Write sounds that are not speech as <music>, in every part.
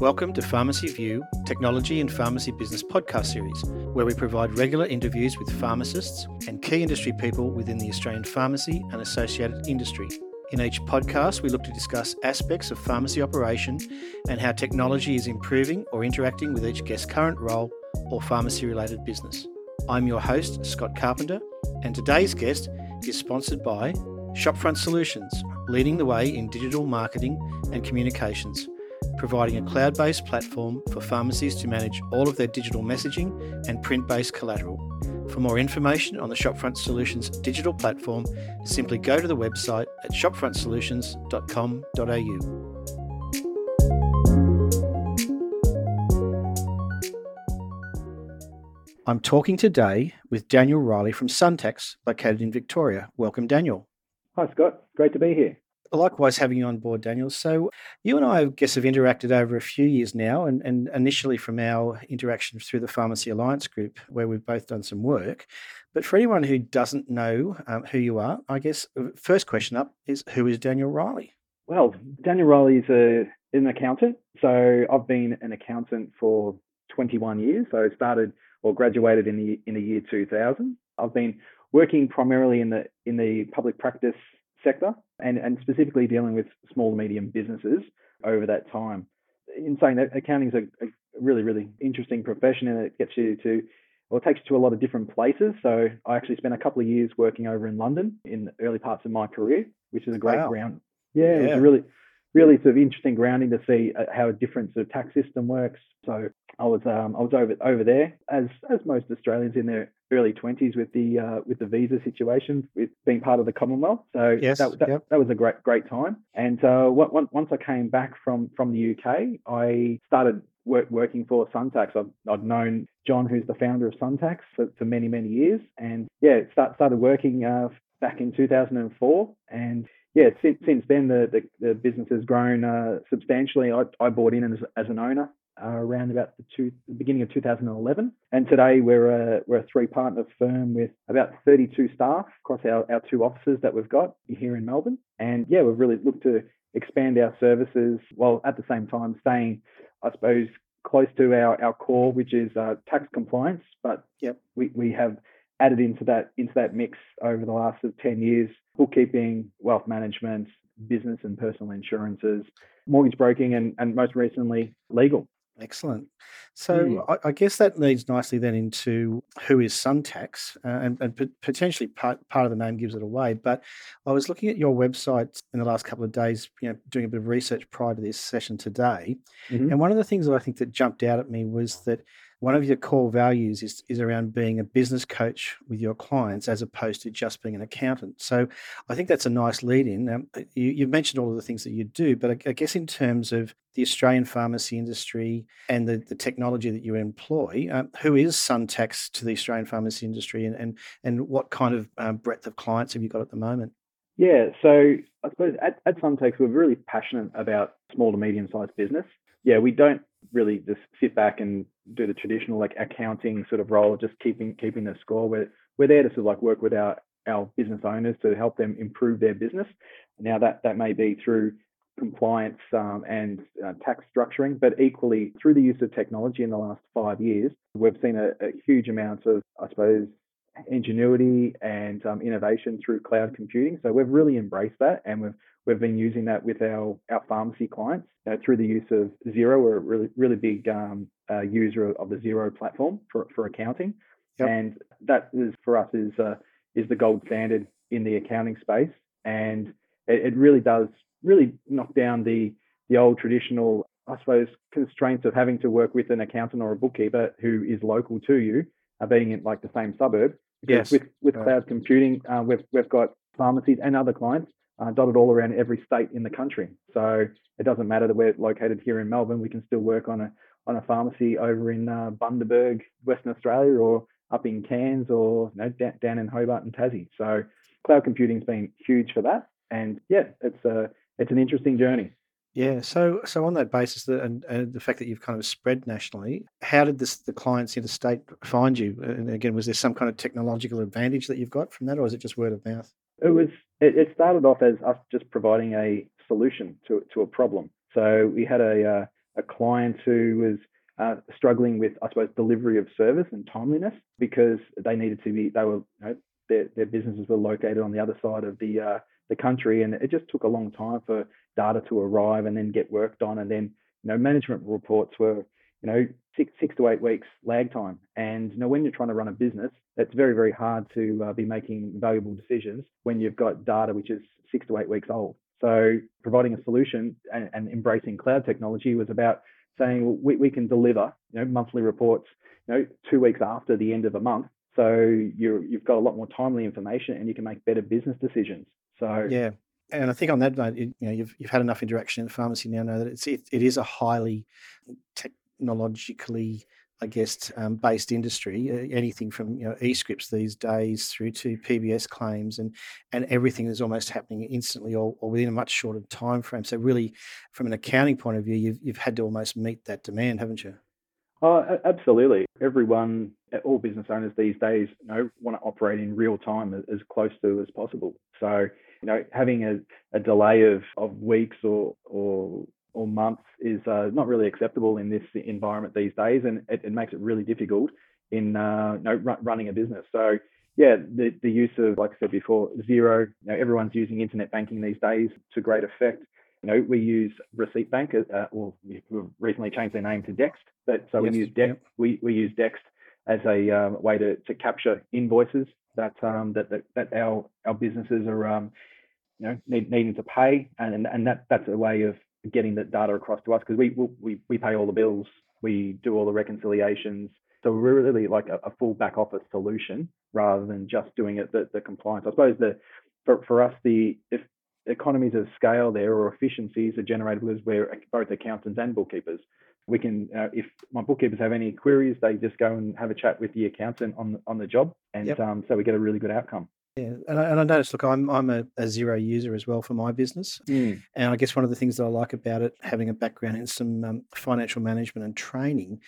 Welcome to Pharmacy View, Technology and Pharmacy Business podcast series, where we provide regular interviews with pharmacists and key industry people within the Australian pharmacy and associated industry. In each podcast, we look to discuss aspects of pharmacy operation and how technology is improving or interacting with each guest's current role or pharmacy related business. I'm your host, Scott Carpenter, and today's guest is sponsored by Shopfront Solutions, leading the way in digital marketing and communications providing a cloud based platform for pharmacies to manage all of their digital messaging and print based collateral. For more information on the Shopfront Solutions digital platform, simply go to the website at shopfrontsolutions.com.au. I'm talking today with Daniel Riley from Suntax, located in Victoria. Welcome, Daniel. Hi, Scott. Great to be here. Likewise, having you on board, Daniel. So, you and I, I guess, have interacted over a few years now, and, and initially from our interaction through the Pharmacy Alliance Group, where we've both done some work. But for anyone who doesn't know um, who you are, I guess, uh, first question up is who is Daniel Riley? Well, Daniel Riley is a, an accountant. So, I've been an accountant for 21 years. So, I started or graduated in the in the year 2000. I've been working primarily in the in the public practice sector and, and specifically dealing with small and medium businesses over that time. In saying that, accounting is a, a really, really interesting profession and it gets you to, well, it takes you to a lot of different places. So I actually spent a couple of years working over in London in the early parts of my career, which is a great wow. ground. Yeah, yeah, it was really, really sort of interesting grounding to see uh, how a different sort of tax system works. So I was um, I was over over there as as most Australians in their early 20s with the uh, with the visa situation with being part of the Commonwealth. So yes, that, that, yep. that was a great great time. And uh, once I came back from from the UK, I started work, working for Suntax. I've, I've known John, who's the founder of Suntax, for, for many many years, and yeah, start, started working uh, back in 2004, and yeah, since, since then the, the, the business has grown uh, substantially. I, I bought in as, as an owner uh, around about the, two, the, beginning of 2011. And today we're a, we're a three partner firm with about 32 staff across our, our two offices that we've got here in Melbourne. And yeah, we've really looked to expand our services while at the same time staying, I suppose, close to our, our core, which is uh, tax compliance. But yep, we, we have added into that into that mix over the last of 10 years bookkeeping, wealth management, business and personal insurances, mortgage broking, and, and most recently, legal. Excellent. So mm. I, I, guess that leads nicely then into who is Suntax, uh, and, and p- potentially part, part of the name gives it away. But I was looking at your website in the last couple of days, you know, doing a bit of research prior to this session today, mm-hmm. and one of the things that I think that jumped out at me was that one of your core values is, is around being a business coach with your clients as opposed to just being an accountant. So I think that's a nice lead in. Um, you, have mentioned all of the things that you do, but I, I, guess in terms of the Australian pharmacy industry and the, the technology that you employ, um, who is Suntax to the Australian pharmacy industry and, and, and what kind of um, breadth of clients have you got at the moment? Yeah, so I suppose at, at Suntax, we're really passionate about small to medium sized business. Yeah, we don't really just sit back and do the traditional like accounting sort of role, just keeping keeping the score. We're we're there to sort of like work with our our business owners to help them improve their business. Now that that may be through compliance um, and uh, tax structuring, but equally through the use of technology in the last five years, we've seen a, a huge amount of, I suppose, ingenuity and um, innovation through cloud computing. So we've really embraced that, and we've we've been using that with our our pharmacy clients uh, through the use of Xero. We're a really really big um, uh, user of the Xero platform for for accounting, yep. and that is for us is uh, is the gold standard in the accounting space, and it, it really does really knock down the the old traditional I suppose constraints of having to work with an accountant or a bookkeeper who is local to you, uh, being in like the same suburb. Yes. With with cloud computing, uh, we've we've got pharmacies and other clients uh, dotted all around every state in the country. So it doesn't matter that we're located here in Melbourne. We can still work on a on a pharmacy over in uh, Bundaberg, Western Australia, or up in Cairns, or you know, down, down in Hobart and Tassie. So cloud computing's been huge for that, and yeah, it's a it's an interesting journey. Yeah. So, so on that basis, the, and, and the fact that you've kind of spread nationally, how did this, the clients interstate find you? And again, was there some kind of technological advantage that you've got from that, or is it just word of mouth? It was. It, it started off as us just providing a solution to to a problem. So we had a uh, a client who was uh, struggling with, I suppose, delivery of service and timeliness because they needed to be, they were, you know, their, their businesses were located on the other side of the uh, the country, and it just took a long time for data to arrive and then get worked on, and then you know management reports were you know six six to eight weeks lag time, and you know when you're trying to run a business, it's very very hard to uh, be making valuable decisions when you've got data which is six to eight weeks old. So providing a solution and, and embracing cloud technology was about saying well, we, we can deliver you know monthly reports you know two weeks after the end of a month so you you've got a lot more timely information and you can make better business decisions so yeah and I think on that note, you know, you've you've had enough interaction in the pharmacy now know that it's it, it is a highly technologically I guess, um, based industry, uh, anything from you know e-scripts these days through to PBS claims, and and everything is almost happening instantly or, or, within a much shorter time frame. So really, from an accounting point of view, you've you've had to almost meet that demand, haven't you? Oh, absolutely. Everyone, all business owners these days, you know, want to operate in real time as close to as possible. So, you know, having a, a delay of, of weeks or or or months is uh, not really acceptable in this environment these days, and it, it makes it really difficult in uh, you know, running a business. So yeah, the, the use of, like I said before, Xero. you know, everyone's using internet banking these days to great effect. You know, we use Receipt Bank, uh, or we've recently changed their name to Dext, but so yes, we use Dext, yep. we, we use Dext as a um, way to, to capture invoices that, um, that, that, that our, our businesses are, um, you know, need, needing to pay. And, and that, that's a way of getting that data across to us because we, we we pay all the bills, we do all the reconciliations. So we're really like a, a full back office solution rather than just doing it the, the compliance. I suppose the for, for us the if economies of scale there or efficiencies are generated because we're both accountants and bookkeepers. We can, uh, if my bookkeepers have any queries, they just go and have a chat with the accountant on on the job, and yep. um, so we get a really good outcome. Yeah, and I, and I noticed. Look, I'm I'm a, a Xero user as well for my business, mm. and I guess one of the things that I like about it, having a background in some um, financial management and training,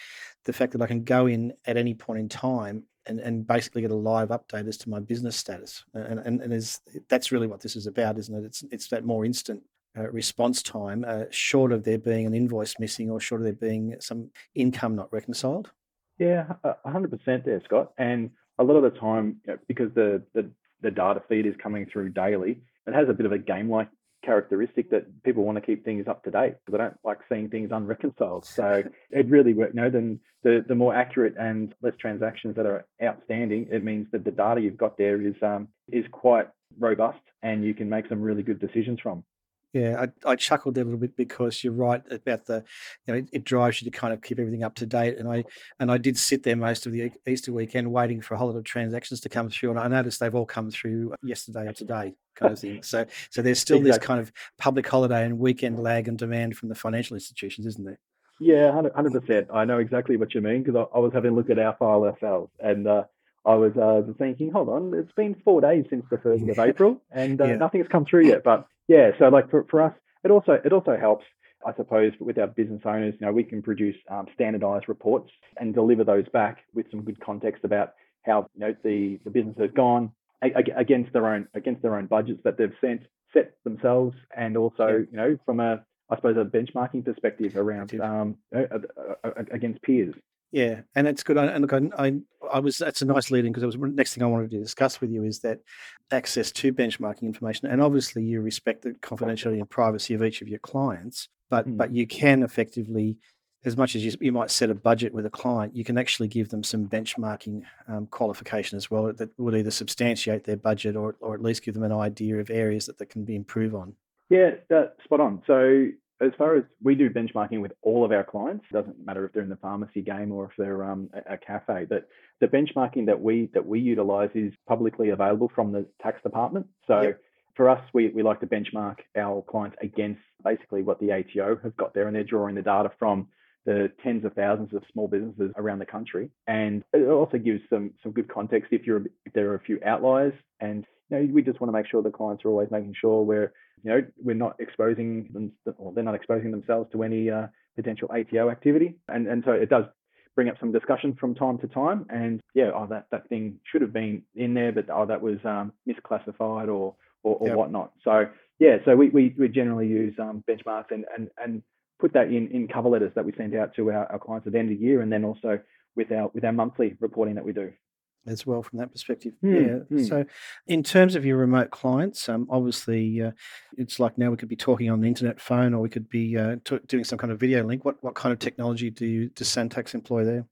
the fact that I can go in at any point in time and, and basically get a live update as to my business status, and and, and is that's really what this is about, isn't it? It's it's that more instant uh, response time, uh, short of there being an invoice missing or short of there being some income not reconciled. Yeah, hundred percent there, Scott, and a lot of the time, you know, because the, the the data feed is coming through daily. It has a bit of a game-like characteristic that people want to keep things up to date. because They don't like seeing things unreconciled. So <laughs> it really works. You know, then the the more accurate and less transactions that are outstanding, it means that the data you've got there is um is quite robust and you can make some really good decisions from. Yeah, I, I chuckled there a little bit because you're right about the, you know, it, it, drives you to kind of keep everything up to date. And I and I did sit there most of the Easter weekend waiting for a whole lot of transactions to come through, and I noticed they've all come through yesterday or today, kind of thing. So so there's still exactly. this kind of public holiday and weekend lag and demand from the financial institutions, isn't there? Yeah, hundred percent. I know exactly what you mean because I, I, was having a look at our file ourselves, and uh, I was uh, thinking, hold on, it's been four days since the first of <laughs> April, and uh, yeah. nothing's come through yet. But yeah, so like for, for us, it also it also helps, I suppose, with our business owners. You know, we can produce um, standardized reports and deliver those back with some good context about how you know the the business has gone against their own against their own budgets that they've sent set themselves, and also yeah. you know from a I suppose a benchmarking perspective around um, against peers. Yeah, and it's good. And look, I, I, I was that's a nice lead in because it was next thing I wanted to discuss with you is that access to benchmarking information, and obviously you respect the confidentiality and privacy of each of your clients, but mm. but you can effectively, as much as you, you might set a budget with a client, you can actually give them some benchmarking um, qualification as well that would either substantiate their budget or or at least give them an idea of areas that they can be improved on. Yeah, uh, spot on. So as far as we do benchmarking with all of our clients, it doesn't matter if they're in the pharmacy game or if they're um, a, a, cafe, but the benchmarking that we that we utilize is publicly available from the tax department. So yep. for us, we, we like to benchmark our clients against basically what the ATO have got there, and they're drawing the data from the tens of thousands of small businesses around the country. And it also gives some some good context if you're if there are a few outliers and you know, we just want to make sure the clients are always making sure we're you know, we're not exposing them, or they're not exposing themselves to any uh, potential ATO activity. And, and so it does bring up some discussion from time to time. And yeah, oh, that, that thing should have been in there, but oh, that was um, misclassified or, or, or yep. whatnot. So yeah, so we, we, we generally use um, benchmarks and, and, and put that in, in cover letters that we send out to our, our clients at the end of the year and then also with our with our monthly reporting that we do as well from that perspective. Mm, yeah. mm. So, in terms of your remote clients, um, obviously, uh, it's like now we could be talking on the internet phone, or we could be uh, t- doing some kind of video link. What what kind of technology do you does Suntax employ there?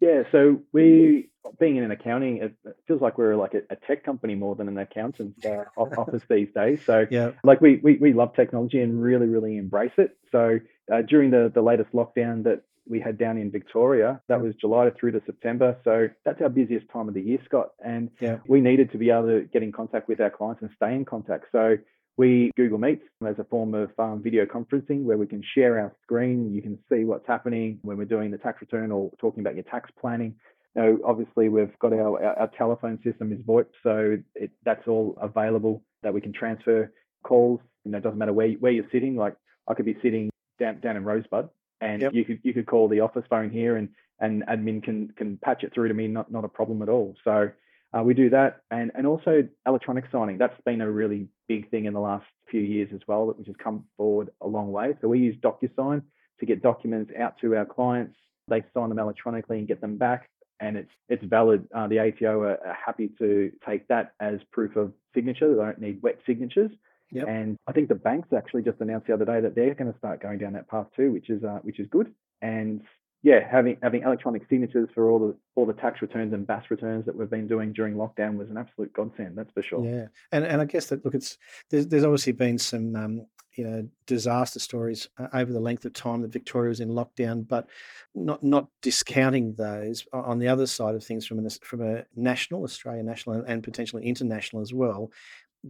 Yeah, so we, being in an accounting, it, feels like we're like a, a, tech company more than an accountant's uh, <laughs> office these days. So, yeah, like we, we we love technology and really really embrace it. So uh, during the the latest lockdown that we had down in Victoria, that was July through to September. So that's our busiest time of the year, Scott. And yeah. we needed to be able to get in contact with our clients and stay in contact. So we Google Meet as a form of um, video conferencing where we can share our screen. You can see what's happening when we're doing the tax return or talking about your tax planning. Now, obviously, we've got our, our, our telephone system is VoIP, so it, that's all available that we can transfer calls. You know, it doesn't matter where, where you're sitting. Like I could be sitting down, down in Rosebud and Yep. you could you could call the office phone here and and admin can can patch it through to me not not a problem at all. So uh, we do that. And and also electronic signing. That's been a really big thing in the last few years as well which has come forward a long way. So we use DocuSign to get documents out to our clients. They sign them electronically and get them back. And it's it's valid. Uh, the ATO are, are happy to take that as proof of signature. They don't need wet signatures Yep. and I think the banks actually just announced the other day that they're going to start going down that path too, which is uh, which is good. And yeah, having having electronic signatures for all the all the tax returns and BAS returns that we've been doing during lockdown was an absolute godsend. That's for sure. Yeah, and and I guess that look, it's there's there's obviously been some um, you know disaster stories uh, over the length of time that Victoria was in lockdown, but not not discounting those. On the other side of things, from an from a national, Australian national, and, and potentially international as well,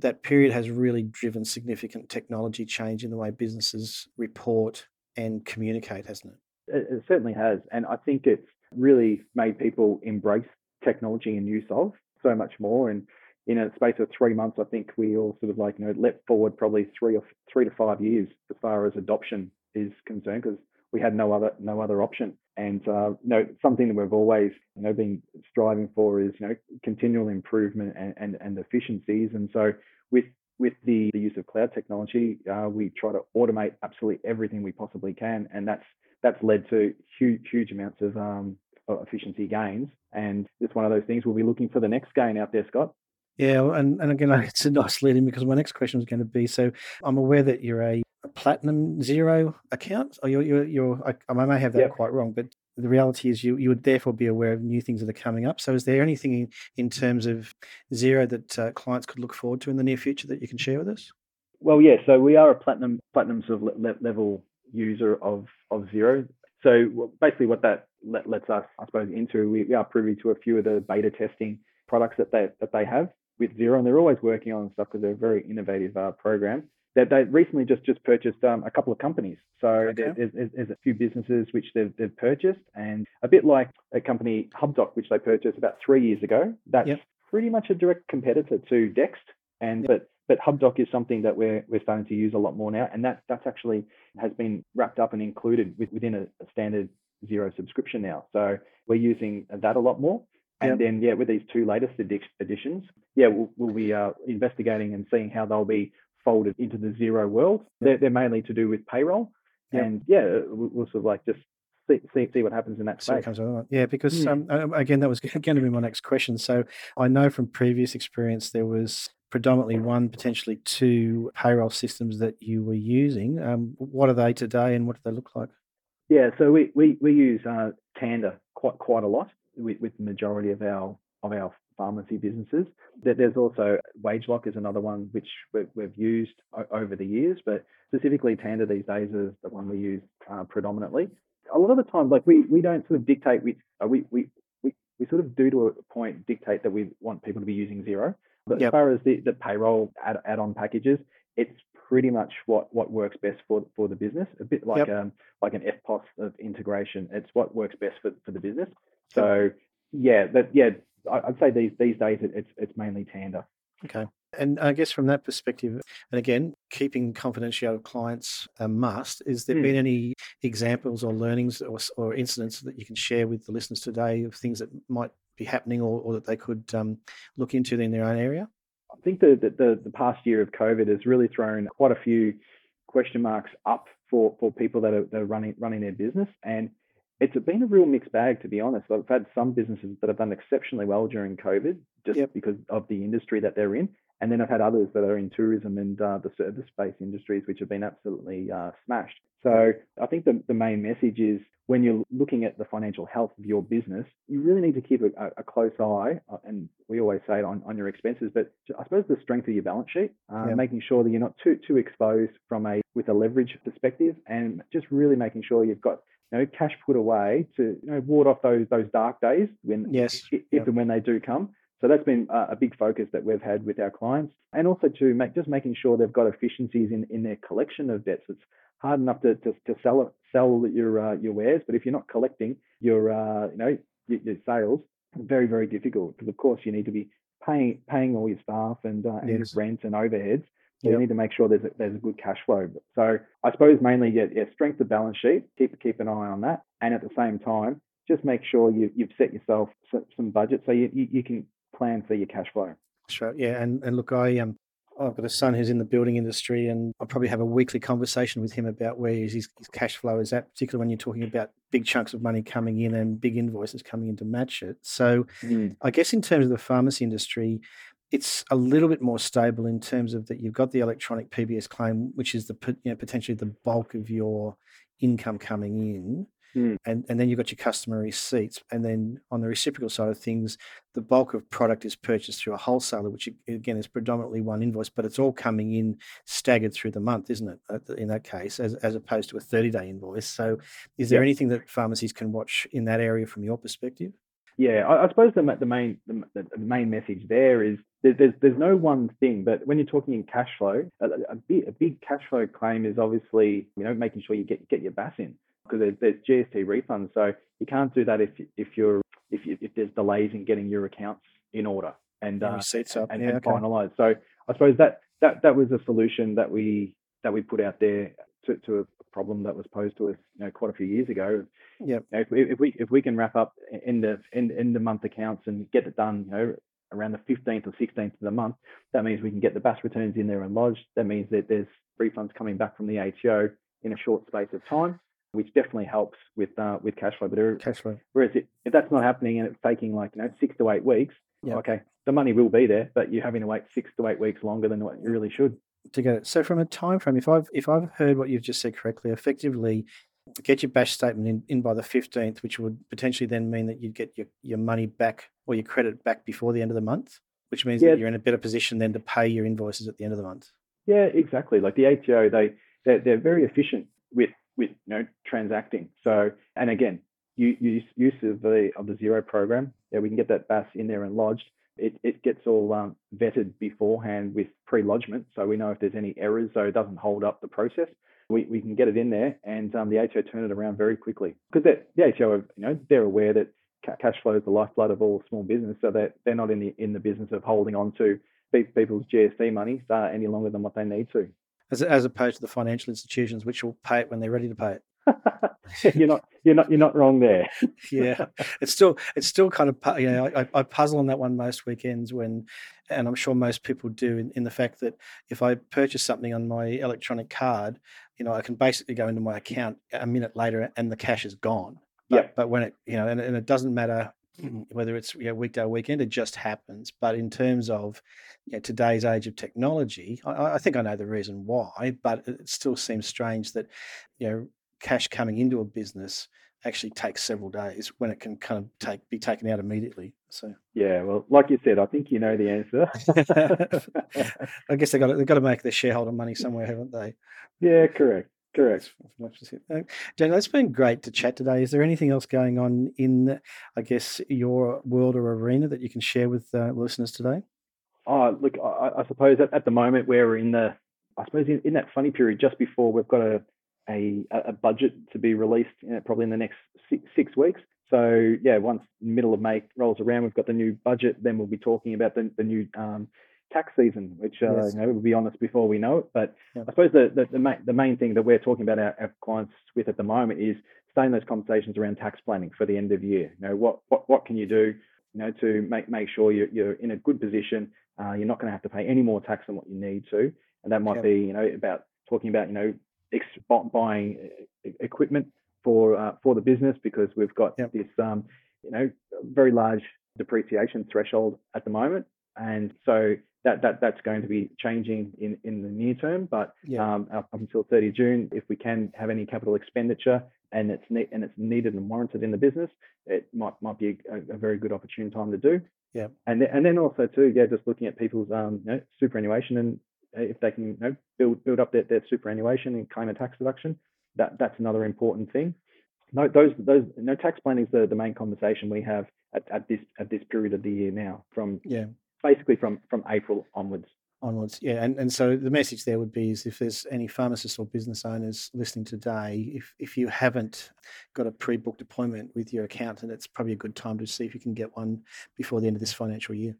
that period has really driven significant technology change in the way businesses report and communicate, hasn't it? It, it certainly has, and I think it's really made people embrace technology and use of so much more. And in a space of three months, I think we all sort of like you know leapt forward probably three or three to five years as far as adoption is concerned because we had no other no other option. And uh, you know something that we've always you know been striving for is you know continual improvement and and, and efficiencies. And so with with the, the use of cloud technology, uh, we try to automate absolutely everything we possibly can, and that's that's led to huge huge amounts of um, efficiency gains. And it's one of those things we'll be looking for the next gain out there, Scott. Yeah, and, and again, it's a nice lead in because my next question was going to be so I'm aware that you're a, a platinum Xero account, or you're, you're, you're I, I may have that Yep. quite wrong, but the reality is you, you would therefore be aware of new things that are coming up. So, is there anything in, in terms of Xero that uh, clients could look forward to in the near future that you can share with us? Well, yeah. So we are a platinum platinum sort of le- le- level user of of Xero. So basically, what that let, lets us, I suppose, into we, we are privy to a few of the beta testing products that they that they have with Xero, and they're always working on stuff because they're a very innovative uh, program. That they recently just just purchased um, a couple of companies. So Okay. there's, there's, there's a few businesses which they've, they've purchased, and a bit like a company HubDoc, which they purchased about three years ago. That's Yep. pretty much a direct competitor to Dext, and but but HubDoc is something that we're we're starting to use a lot more now, and that that's actually has been wrapped up and included with, within a, a standard Xero subscription now. So we're using that a lot more. And Yep. then yeah, with these two latest additions, yeah, we'll, we'll be uh, investigating and seeing how they'll be folded into the Xero world. They're, they're mainly to do with payroll, Yep. and yeah, we'll, we'll sort of like just see see, see what happens in that space. comes. Yeah, because Mm. um, uh, again, that was <laughs> going to be my next question. So I know from previous experience there was predominantly one, potentially two payroll systems that you were using. Um, what are they today, and what do they look like? Yeah, so we we, we use uh, Tanda quite quite a lot with, with the majority of our of our pharmacy businesses. There- There's also WageLock is another one which we've, we've used over the years, but specifically Tanda these days is the one we use uh, predominantly. A lot of the time, like we we don't sort of dictate which uh, we we. We, we sort of do to a point dictate that we want people to be using Xero. But Yep. as far as the, the payroll add, add-on packages, it's pretty much what, what works best for for the business. A bit like Yep. um, like an FPOS of integration. It's what works best for, for the business. So yeah, that yeah, I- I'd say these these days it, it's it's mainly Tanda. Okay. And I guess from that perspective, and again, keeping confidentiality of clients a must, is there Hmm. been any examples or learnings or, or incidents that you can share with the listeners today of things that might be happening or, or that they could um, look into in their own area? I think the, the the the past year of COVID has really thrown quite a few question marks up for, for people that are, that are running running their business. And it's been a real mixed bag, to be honest. I've had some businesses that have done exceptionally well during COVID just yep. because of the industry that they're in. And then I've had others that are in tourism and uh, the service-based industries, which have been absolutely uh, smashed. So I think the, the main message is when you're looking at the financial health of your business, you really need to keep a, a close eye, uh, and we always say it on, on your expenses, but I suppose the strength of your balance sheet, uh, yeah. making sure that you're not too too exposed from a with a leverage perspective, and just really making sure you've got you know cash put away to you know ward off those those dark days when yes if yeah. and when they do come. So that's been a big focus that we've had with our clients, and also to make just making sure they've got efficiencies in, in their collection of debts. It's hard enough to, to, to sell sell your uh, your wares, but if you're not collecting your uh, you know your, your sales, very very difficult because of course you need to be paying paying all your staff and, uh, and yes. rent and overheads. So yep. you need to make sure there's a, there's a good cash flow. So I suppose mainly yeah, yeah strength of balance sheet, keep keep an eye on that, and at the same time just make sure you you've set yourself some budget so you, you, you can plan for your cash flow. Sure. Yeah. And, and look, I um, I've got a son who's in the building industry, and I probably have a weekly conversation with him about where his, his cash flow is at, particularly when you're talking about big chunks of money coming in and big invoices coming in to match it. So, mm. I guess in terms of the pharmacy industry, it's a little bit more stable in terms of that you've got the electronic PBS claim, which is the you know, potentially the bulk of your income coming in. Mm. And, and then you've got your customer receipts. And then on the reciprocal side of things, the bulk of product is purchased through a wholesaler, which again is predominantly one invoice, but it's all coming in staggered through the month, isn't it? In that case, as, as opposed to a 30 day invoice. So is there anything that pharmacies can watch in that area from your perspective? Yeah, I, I suppose the, the main the, the, main message there is there's there's no one thing, but when you're talking in cash flow, a, a, big, a big cash flow claim is obviously you know making sure you get get your BAS in because there's, there's GST refunds. So you can't do that if if you're if you, if there's delays in getting your accounts in order and uh, receipts up and, yeah, and okay. finalized. So I suppose that that that was a solution that we that we put out there to, to problem that was posed to us, you know, quite a few years ago. Yeah. You know, if, we, if we if we can wrap up in the in, in the month accounts and get it done, you know, around the 15th or 16th of the month, that means we can get the BAS returns in there and lodged. That means that there's refunds coming back from the ATO in a short space of time which definitely helps with uh, with cash flow. But cash flow. Whereas it, if that's not happening and it's taking like you know six to eight weeks, yep. okay, the money will be there, but you're having to wait six to eight weeks longer than what you really should to get it. So from a time frame, if I've if I've heard what you've just said correctly, effectively get your BAS statement in, in by the 15th, which would potentially then mean that you'd get your, your money back or your credit back before the end of the month, which means yeah. that you're in a better position then to pay your invoices at the end of the month. Yeah, exactly. Like the ATO, they they're, they're very efficient with with you know transacting. So and again, use use of the of the Xero program. Yeah, we can get that BAS in there and lodged. It, it gets all um, vetted beforehand with pre-lodgement, so we know if there's any errors, so it doesn't hold up the process. We, we can get it in there, and um, the ATO turn it around very quickly because the ATO, you know, they're aware that cash flow is the lifeblood of all small business, so that they're not in the in the business of holding on to people's GST money uh, any longer than what they need to as, as opposed to the financial institutions which will pay it when they're ready to pay it. <laughs> you're not you're not you're not wrong there. <laughs> yeah, it's still it's still kind of you know I, I puzzle on that one most weekends when, and I'm sure most people do in, in the fact that if I purchase something on my electronic card, you know I can basically go into my account a minute later and the cash is gone. But, yeah. but when it you know and, and it doesn't matter mm, whether it's you know, weekday or weekend, it just happens. But in terms of you know, today's age of technology, I, I, think I know the reason why, but it still seems strange that you know cash coming into a business actually takes several days when it can kind of take be taken out immediately. So yeah, well, like you said, I think you know the answer. <laughs> I guess they got they got to make their shareholder money <laughs> somewhere, haven't they? Yeah, correct. Correct. Daniel, it's been great to chat today. Is there anything else going on in, I guess, your world or arena that you can share with uh, listeners today? Oh, look, I, I suppose at, at, the moment we're in the, I suppose in, in, that funny period just before we've got a a, a budget to be released you know, probably in the next six, six weeks. So yeah, once middle of May rolls around, we've got the new budget. Then we'll be talking about the, the new um, tax season, which uh, yes. you know we'll be honest before we know it. But yeah. I suppose the the, the, main, the main thing that we're talking about our, our clients with at the moment is staying those conversations around tax planning for the end of year. You know what what what can you do, you know, to make make sure you're you're in a good position. Uh, you're not going to have to pay any more tax than what you need to, and that might be you know about talking about you know ex- buying equipment for uh, for the business because we've got yep. this um, you know very large depreciation threshold at the moment, and so that, that that's going to be changing in, in the near term. But yeah. um, up, until 30 June, if we can have any capital expenditure and it's ne- and it's needed and warranted in the business, it might might be a, a very good opportune time to do. Yeah. And th- and then also too, yeah, just looking at people's um you know, superannuation and if they can you know build build up their, their superannuation and claim a tax deduction, that that's another important thing. No, those those no tax planning is the, the main conversation we have at, at this at this period of the year now from yeah basically from from April onwards. Onwards, yeah, and and so the message there would be is if there's any pharmacists or business owners listening today, if if you haven't got a pre-booked appointment with your accountant, it's probably a good time to see if you can get one before the end of this financial year.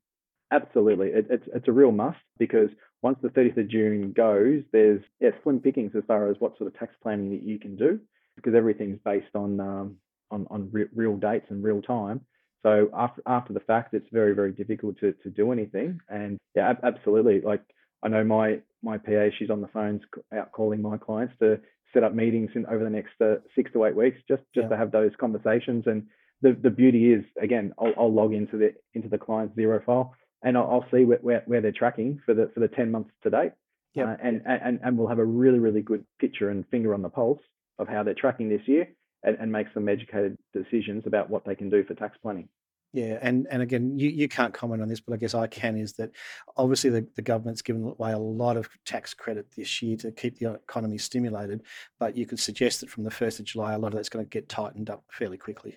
Absolutely, it, it's it's a real must because once the 30th of June goes, there's yeah, slim pickings as far as what sort of tax planning that you can do because everything's based on um, on on re- real dates and real time. So after after the fact, it's very very difficult to to do anything. And yeah, absolutely. Like I know my my PA, she's on the phones out calling my clients to set up meetings in over the next uh, six to eight weeks, just just yeah. to have those conversations. And the the beauty is, again, I'll, I'll log into the into the client's Xero file and I'll, I'll see where, where, where they're tracking for the for the ten months to date. Yeah, uh, and, and and we'll have a really really good picture and finger on the pulse of how they're tracking this year and, and make some educated decisions about what they can do for tax planning. Yeah, and and again, you, you can't comment on this, but I guess I can. Is that obviously the, the government's given away a lot of tax credit this year to keep the economy stimulated, but you could suggest that from the first of July, a lot of that's going to get tightened up fairly quickly.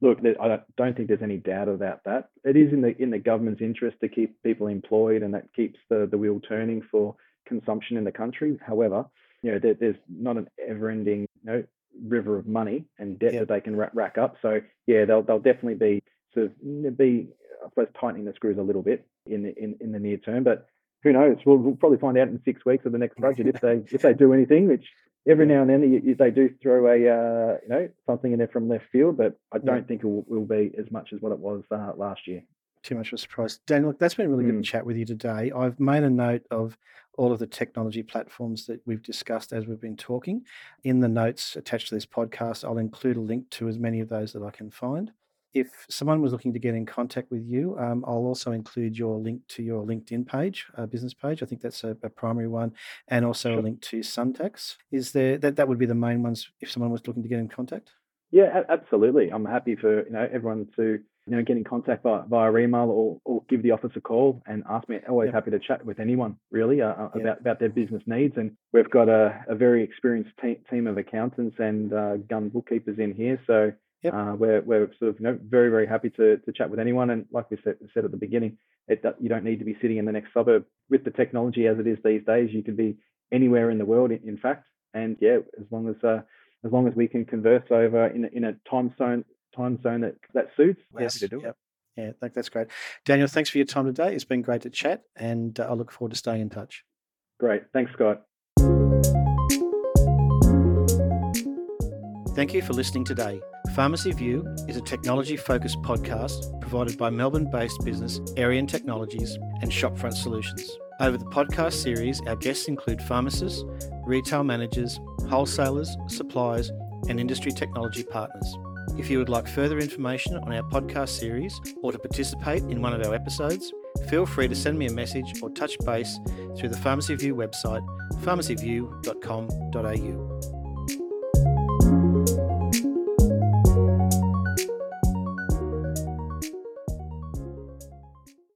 Look, I don't think there's any doubt about that. It is in the in the government's interest to keep people employed, and that keeps the the wheel turning for consumption in the country. However, you know, there, there's not an ever-ending you know, river of money and debt yep. that they can rack, rack up. So yeah, they'll they'll definitely be sort of be I suppose tightening the screws a little bit in the in, in the near term. But who knows? We'll, we'll probably find out in six weeks of the next budget if they if they do anything. Which every now and then they do throw a uh, you know something in there from left field, but I don't yeah. think it will, will, be as much as what it was uh, last year too much of a surprise. Daniel, that's been really good mm. to chat with you today. I've made a note of all of the technology platforms that we've discussed as we've been talking. In the notes attached to this podcast, I'll include a link to as many of those that I can find. If someone was looking to get in contact with you, um, I'll also include your link to your LinkedIn page, uh, business page. I think that's a, a primary one, and also sure. a link to Suntax. Is there that that would be the main ones if someone was looking to get in contact? Yeah, absolutely. I'm happy for you know everyone to you know, get in contact via, via email or, or give the office a call and ask me. Always yep. happy to chat with anyone really uh, uh, yep. about, about their business needs. And we've got a, a very experienced te- team of accountants and uh, gun bookkeepers in here. So yep. uh, we're, we're sort of you know, very, very happy to, to chat with anyone. And like we said, said at the beginning, it, you don't need to be sitting in the next suburb. With the technology as it is these days, you can be anywhere in the world, in, in fact. And yeah, as long as uh, as long as we can converse over in a, in a time zone time zone that, that suits, we're yes, happy to do yep. it. Yeah, I think that's great. Daniel, thanks for your time today. It's been great to chat, and uh, I look forward to staying in touch. Great. Thanks, Scott. Thank you for listening today. Pharmacy View is a technology focused podcast provided by Melbourne based business Arian Technologies and Shopfront Solutions. Over the podcast series, our guests include pharmacists, retail managers, wholesalers, suppliers, and industry technology partners. If you would like further information on our podcast series or to participate in one of our episodes, feel free to send me a message or touch base through the Pharmacy View website, pharmacyview.com.au.